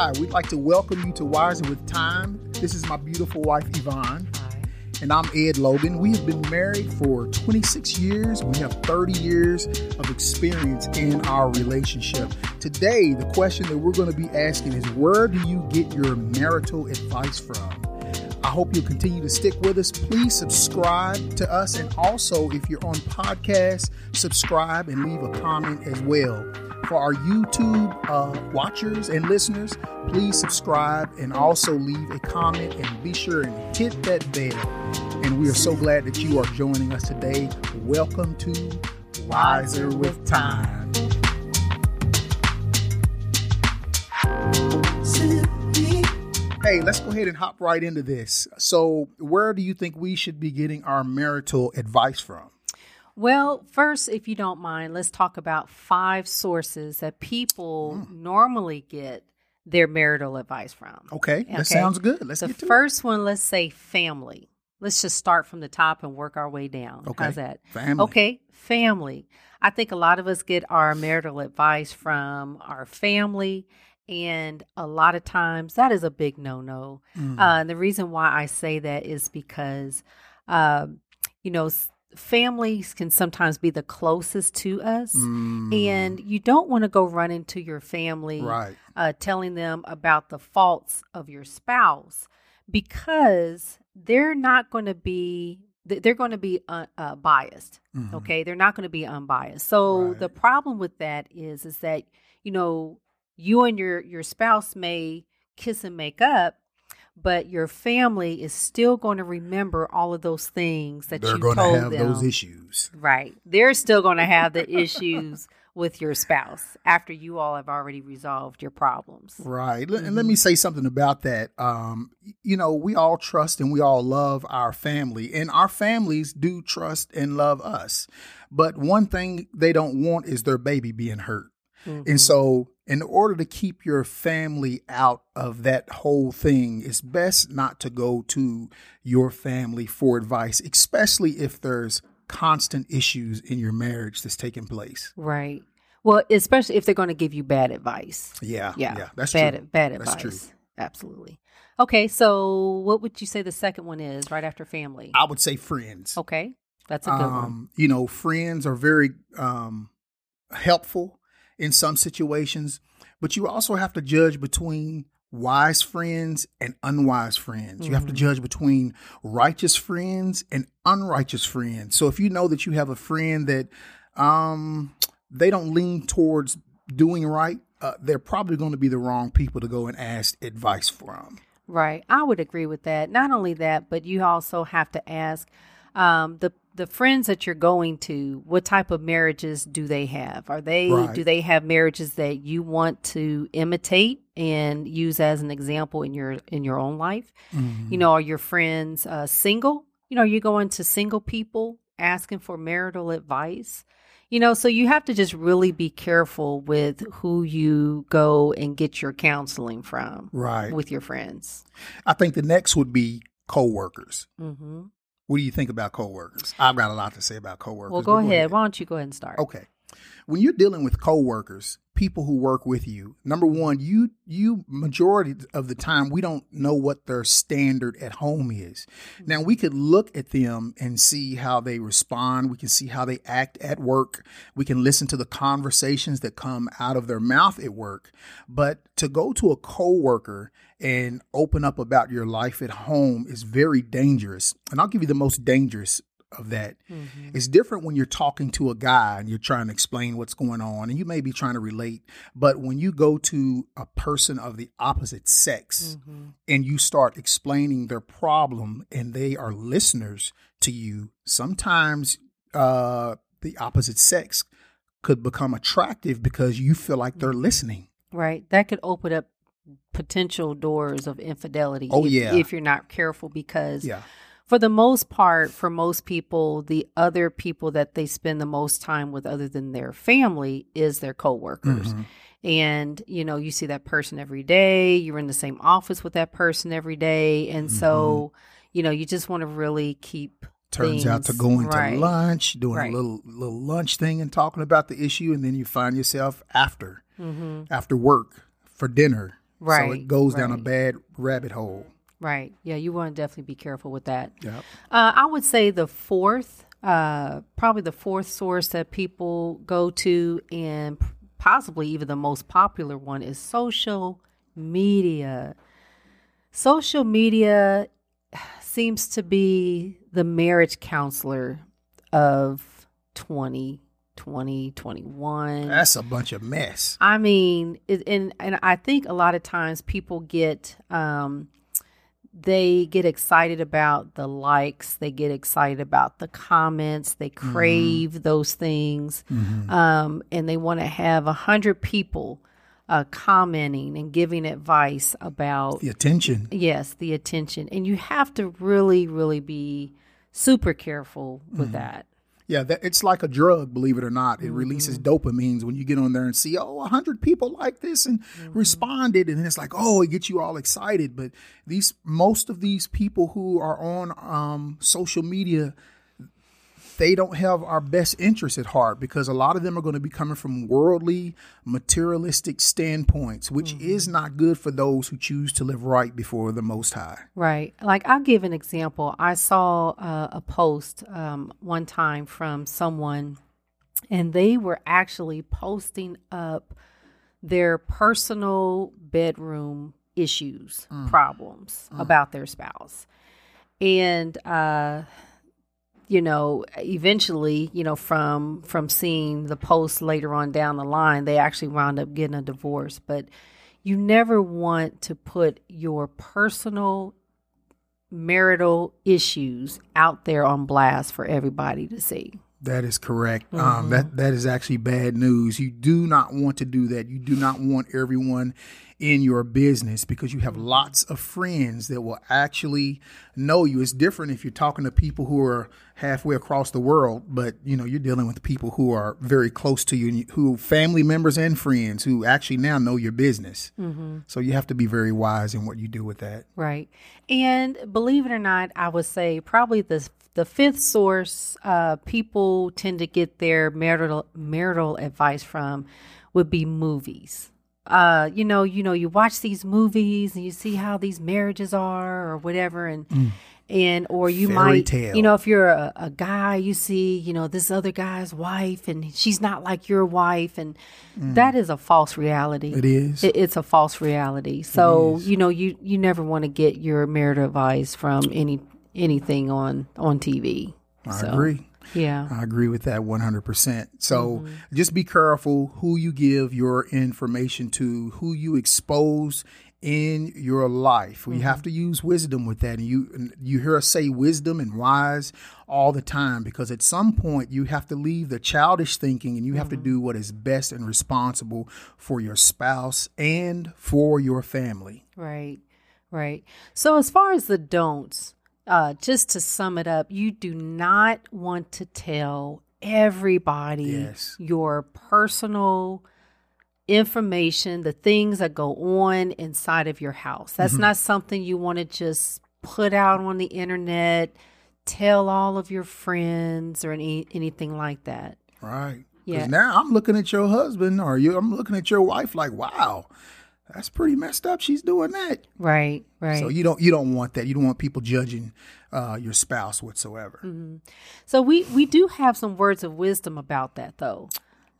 Hi, we'd like to welcome you to Wiser with Time. This is my beautiful wife, Yvonne. Hi. And I'm Ed Logan. We have been married for 26 years. We have 30 years of experience in our relationship. Today, the question that we're going to be asking is where do you get your marital advice from? I hope you'll continue to stick with us. Please subscribe to us. And also, if you're on podcast, subscribe and leave a comment as well. For our YouTube uh, watchers and listeners, please subscribe and also leave a comment and be sure and hit that bell. And we are so glad that you are joining us today. Welcome to Wiser with Time. Hey, let's go ahead and hop right into this. So, where do you think we should be getting our marital advice from? Well, first, if you don't mind, let's talk about five sources that people Mm. normally get their marital advice from. Okay, that sounds good. Let's the get to first one, let's say family. Let's just start from the top and work our way down. Okay. How's that? Family. Okay, family. I think a lot of us get our marital advice from our family, and a lot of times that is a big no no. Mm. Uh, and the reason why I say that is because, um, you know, families can sometimes be the closest to us. Mm. And you don't want to go run into your family right. uh, telling them about the faults of your spouse because they're not going to be they're going to be uh, uh, biased Mhm. okay they're not going to be unbiased so Right. the problem with that is is that you know you and your your spouse may kiss and make up but your family is still going to remember all of those things that They're you going to have them those issues. Right. They're still going to have the issues with your spouse after you all have already resolved your problems. Right. Let- And let Mm-hmm. me say something about that. Um, you know, we all trust and we all love our family, and our families do trust and love us. But one thing they don't want is their baby being hurt. Mhm. And so, in order to keep your family out of that whole thing, it's best not to go to your family for advice, especially if there's constant issues in your marriage that's taking place. Right. Well, especially if they're going to give you bad advice. Yeah. Yeah. Yeah. That's bad, true. Bad That's advice. true. Absolutely. Okay. So, what would you say the second one is right after family? I would say friends. Okay. That's a good one. um, you know, friends are very um, helpful in some situations, but you also have to judge between wise friends and unwise friends. You have to Mhm. judge between righteous friends and unrighteous friends. So if you know that you have a friend that um, they don't lean towards doing right, uh, they're probably going to be the wrong people to go and ask advice from. Right. I would agree with that. Not only that, but you also have to ask um, the the friends that you're going to, what type of marriages do they have? Are they Right. do they have marriages that you want to imitate and use as an example in your in your own life? Mm-hmm. You know, are your friends uh, single? You know, are you going to single people asking for marital advice? You know, so you have to just really be careful with who you go and get your counseling from right. with your friends. I think the next would be coworkers. Mm-hmm. What do you think about coworkers? I've got a lot to say about coworkers. Well, but go ahead. Why don't you go ahead and start? Okay. When you're dealing with coworkers, people who work with you, number one, you you majority of the time we don't know what their standard at home is. Mm-hmm. Now we could look at them and see how they respond. We can see how they act at work. We can listen to the conversations that come out of their mouth at work. But to go to a coworker and open up about your life at home is very dangerous. And I'll give you the most dangerous of that. Mhm. It's different when you're talking to a guy and you're trying to explain what's going on and you may be trying to relate. But when you go to a person of the opposite sex Mhm. and you start explaining their problem and they are listeners to you, sometimes uh, the opposite sex could become attractive because you feel like they're listening. Right. That could open up potential doors of infidelity. Oh, if, yeah. If you're not careful, because Yeah. For the most part, for most people, the other people that they spend the most time with, other than their family, is their coworkers. Mhm. And you know, you see that person every day. You're in the same office with that person every day, and so you know, you just want to really keep. Turns out to things going right. to lunch, doing Right. a little little lunch thing and talking about the issue, and then you find yourself after hmm after work for dinner. Right. So it goes down a bad rabbit hole. Right. Yeah, you want to definitely be careful with that. Yep. Uh, I would say the fourth, uh, probably the fourth source that people go to, and possibly even the most popular one, is social media. Social media seems to be the marriage counselor of 2020, 21. That's a bunch of mess. I mean, it, and and I think a lot of times people get um, they get excited about the likes, they get excited about the comments, they crave those things, um, and they want to have a hundred people uh, commenting and giving advice about The attention. yes the attention, and you have to really, really be super careful with that. Yeah, that, it's like a drug, believe it or not. It releases Mm-hmm. dopamines when you get on there and see, oh, 100 people like this and Mm-hmm. responded. And then it's like, oh, it gets you all excited. But these, most of these people who are on um, social media, they don't have our best interests at heart because a lot of them are going to be coming from worldly, materialistic standpoints, which Mm-hmm. is not good for those who choose to live right before the Most High. Right. Like I'll give an example. I saw uh, a post um, one time from someone, and they were actually posting up their personal bedroom issues, problems about their spouse. And uh, you know, eventually, you know, from from seeing the post later on down the line, they actually wound up getting a divorce. But you never want to put your personal marital issues out there on blast for everybody to see. That is correct. Um, that that is actually bad news. You do not want to do that. You do not want everyone in your business because you have lots of friends that will actually know you. It's different if you're talking to people who are halfway across the world, but you know you're dealing with people who are very close to you, and who family members and friends who actually now know your business. So you have to be very wise in what you do with that. Right. And believe it or not, I would say probably the the fifth source uh, people tend to get their marital marital advice from would be movies. Uh, you know, you know, you watch these movies and you see how these marriages are or whatever, and and or you Fairy might, tale. you know, if you're a, a guy, you see, you know, this other guy's wife and she's not like your wife, and that is a false reality. It is. It, it's a false reality. So you know, you you never want to get your marital advice from any anything on on TV. I So, agree. Yeah. I agree with that 100%. So mm-hmm. just be careful who you give your information to, who you expose in your life. We have mm-hmm. to use wisdom with that. And you you hear us say wisdom and wise all the time because at some point you have to leave the childish thinking and you have to mm-hmm. do what is best and responsible for your spouse and for your family. Right. Right. So as far as the don'ts, uh, just to sum it up, you do not want to tell everybody Yes. your personal information, the things that go on inside of your house. That's not something you want to just put out on the internet, tell all of your friends or any anything like that. Right. Because Yeah. now I'm looking at your husband or you I'm looking at your wife like, wow, that's pretty messed up. She's doing that. Right, right. So you don't you don't want that. You don't want people judging uh, your spouse whatsoever. So we we do have some words of wisdom about that though,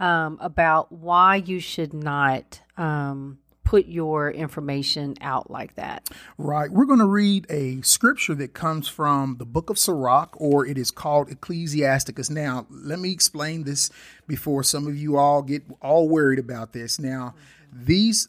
um, about why you should not um, put your information out like that. Right. We're going to read a scripture that comes from the book of Sirach, or it is called Ecclesiasticus. Now, let me explain this before some of you all get all worried about this. Now, these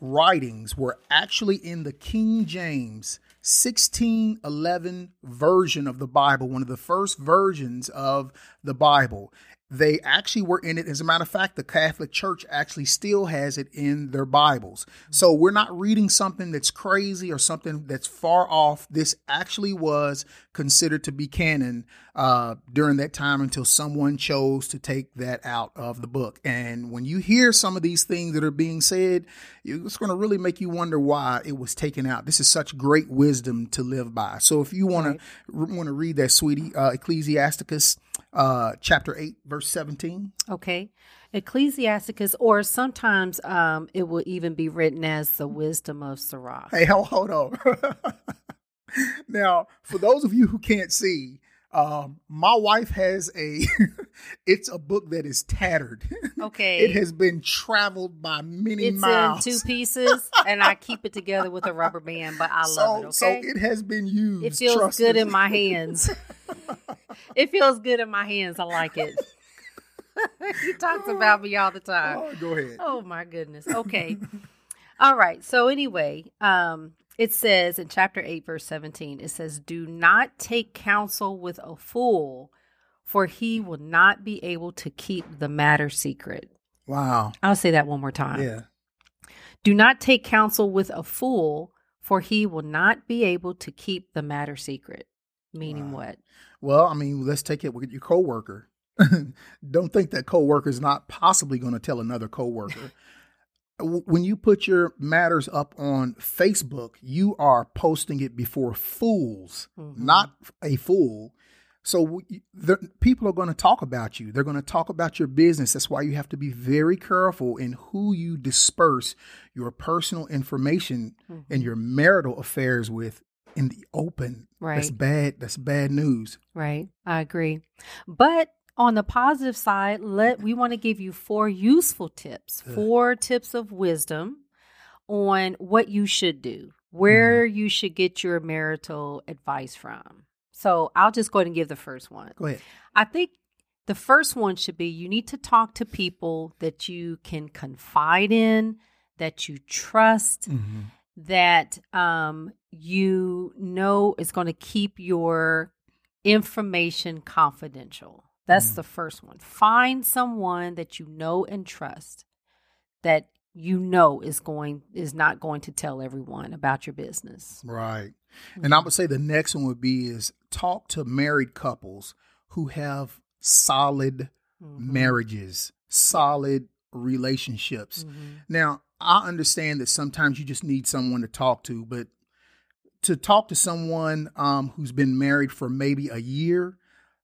writings were actually in the King James 1611 version of the Bible, one of the first versions of the Bible. They actually were in it. As a matter of fact, the Catholic Church actually still has it in their Bibles. So we're not reading something that's crazy or something that's far off. This actually was considered to be canon uh, during that time until someone chose to take that out of the book. And when you hear some of these things that are being said, it's going to really make you wonder why it was taken out. This is such great wisdom to live by. So if you want to want to read that, sweetie, uh, Ecclesiasticus uh, chapter eight, verse seventeen. Okay. Ecclesiasticus, or sometimes um, it will even be written as the wisdom of Sirach. Hey, hold, hold on. now, for those of you who can't see, um, my wife has a. it's a book that is tattered. Okay, it has been traveled by many it's miles. in two pieces, and I keep it together with a rubber band. But I so, love it. Okay, so it has been used. it feels good me. in my hands. it feels good in my hands. I like it. he talks about me all the time. Oh, go ahead. Oh my goodness. Okay. All right. So anyway, um it says in chapter 8 verse 17 it says do not take counsel with a fool for he will not be able to keep the matter secret. Wow. I'll say that one more time. Yeah. Do not take counsel with a fool for he will not be able to keep the matter secret. Meaning Wow. what? Well, I mean, let's take it with your coworker. Don't think that coworker is not possibly going to tell another coworker. When you put your matters up on Facebook, you are posting it before fools, Mhm. not a fool. So the, people are going to talk about you. They're going to talk about your business. That's why you have to be very careful in who you disperse your personal information Mhm. and your marital affairs with in the open. Right. That's bad. That's bad news. Right. I agree. But on the positive side, let we want to give you four useful tips, four tips of wisdom on what you should do, where you should get your marital advice from. So I'll just go ahead and give the first one. Go ahead. I think the first one should be you need to talk to people that you can confide in, that you trust, that um, you know is going to keep your information confidential. That's Mm. the first one. Find someone that you know and trust that you know is going is not going to tell everyone about your business. Right. And I would say the next one would be is talk to married couples who have solid Mhm. marriages, solid relationships. Mhm. Now, I understand that sometimes you just need someone to talk to, but to talk to someone um, who's been married for maybe a year,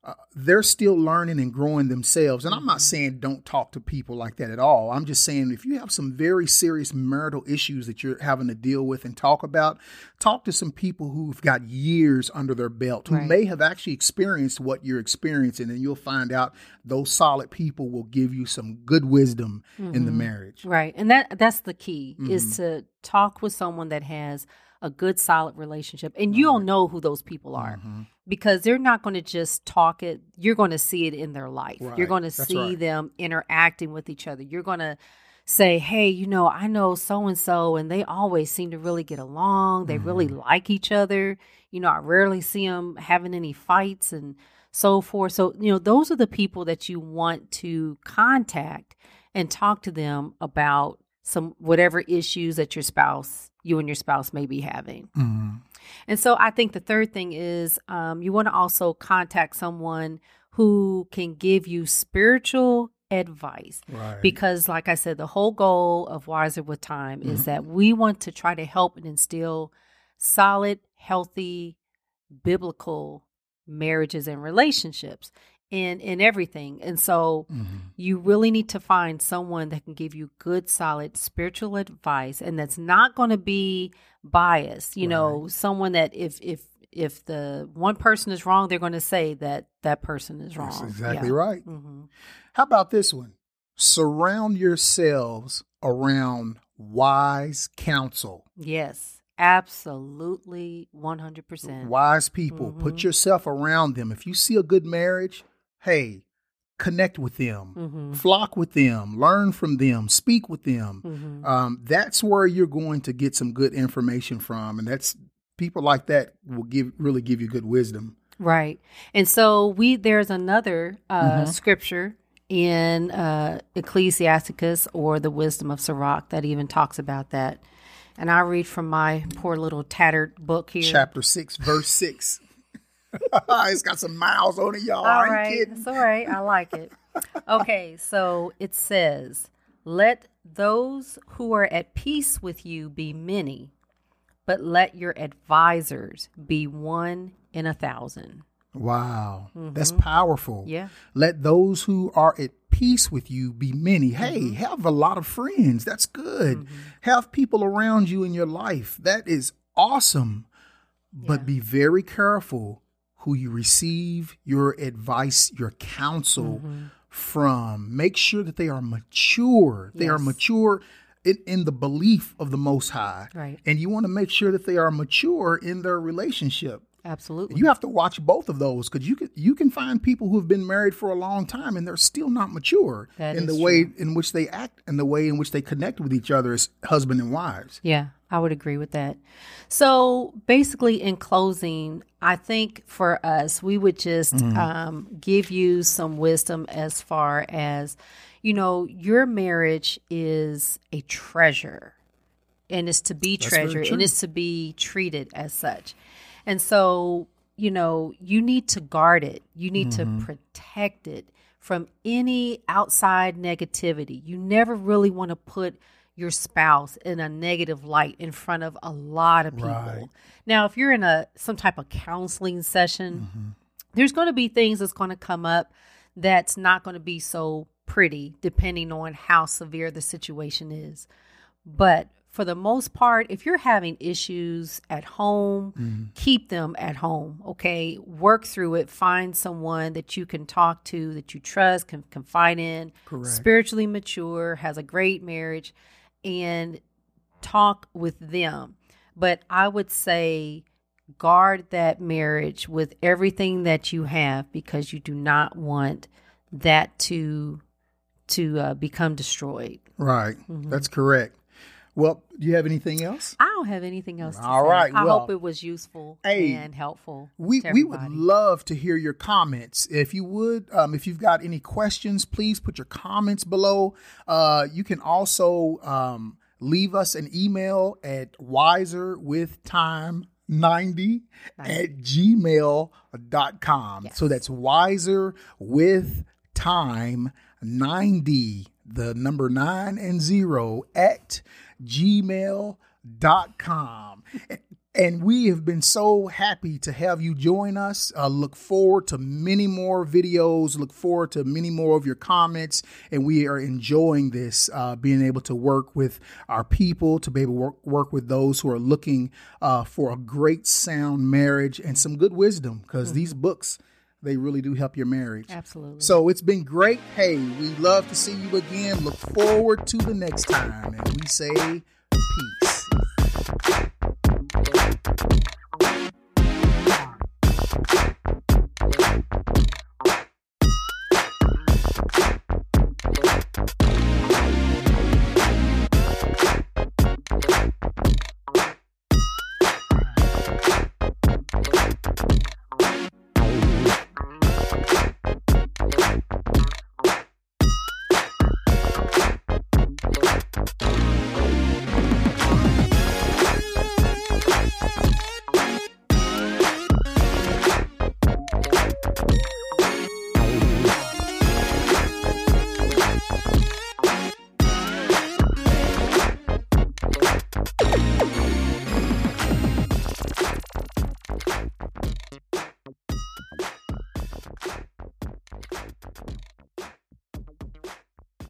uh, they're still learning and growing themselves. And I'm not saying don't talk to people like that at all. I'm just saying if you have some very serious marital issues that you're having to deal with and talk about, talk to some people who've got years under their belt who Right. may have actually experienced what you're experiencing, and you'll find out those solid people will give you some good wisdom in the Mhm. marriage. Right. And that that's the key is Mhm. to talk with someone that has a good solid relationship and you'll know who those people are Mhm. because they're not going to just talk it you're going to see it in their life. You're going to see right. them interacting with each other. You're going to say, "Hey, you know, I know so and so and they always seem to really get along. They really Mm-hmm. like each other. You know, I rarely see them having any fights and so forth." So, you know, those are the people that you want to contact and talk to them about some whatever issues that your spouse you and your spouse may be having Mhm. and so i think the third thing is um, you want to also contact someone who can give you spiritual advice Right. because like i said the whole goal of wiser with time is that we want to try to help and instill solid healthy biblical marriages and relationships in in everything and so Mhm. you really need to find someone that can give you good solid spiritual advice and that's not going to be biased you know someone that if if if the one person is wrong they're going to say that that person is wrong That's exactly right. hmm How about this one? Surround yourselves around wise counsel. yes absolutely 100% Wise people. Put Mhm. yourself around them. If you see a good marriage, hey, connect with them, hmm flock with them, learn from them, speak with them. hmm Um, that's where you're going to get some good information from, and that's people like that will give really give you good wisdom. Right. And so we there's another uh, Mhm. scripture in uh, Ecclesiasticus or the Wisdom of Sirach that even talks about that. And I read from my poor little tattered book here. Chapter six, verse six. it's got some miles on it, y'all. I All right. kidding. It's all right. I like it. Okay. So it says, Let those who are at peace with you be many, but let your advisors be one in a thousand. Wow, that's powerful. Mm-hmm. Yeah. Let those who are at peace with you be many. Hey, Mm-hmm. have a lot of friends. That's good. Have people around you in your life. That is awesome. But Yeah. be very careful who you receive your advice, your counsel Mm-hmm. from. Make sure that they are mature. They are mature in, in the belief of the Most High. Right. And you want to make sure that they are mature in their relationship. Absolutely. You have to watch both of those because you can you can find people who have been married for a long time and they're still not mature That in the way in which they act and the way in which they connect with each other as husband and wives. Yeah, I would agree with that. So basically, in closing, I think for us, we would just Mm-hmm. um, give you some wisdom as far as, you know, your marriage is a treasure and it's to be That's treasured and it's to be treated as such. And so, you know, you need to guard it, you need Mm-hmm. to protect it from any outside negativity. You never really want to put your spouse in a negative light in front of a lot of people. Right. Now, if you're in a some type of counseling session, mm-hmm. there's going to be things that's going to come up that's not going to be so pretty depending on how severe the situation is. But for the most part, if you're having issues at home, mm-hmm. keep them at home, okay? Work through it. Find someone that you can talk to, that you trust, can confide in, Correct. spiritually mature, has a great marriage, and talk with them. But I would say guard that marriage with everything that you have because you do not want that to to uh, become destroyed. Right. Mm-hmm. That's correct. Well, do you have anything else? I don't have anything else to All say. right, I well, hope it was useful hey, and helpful. We to we would love to hear your comments. If you would, um, if you've got any questions, please put your comments below. Uh, you can also um, leave us an email at wiserwithtime90 at gmail.com. So that's wiser with time 90, the number nine and zero at gmail.com. And we have been so happy to have you join us. Uh, look forward to many more videos. Look forward to many more of your comments. And we are enjoying this, uh, being able to work with our people, to be able to work, work with those who are looking uh, for a great, sound marriage and some good wisdom, because these books, they really do help your marriage. Absolutely. So it's been great. Hey, we love to see you again. Look forward to the next time. And we say peace.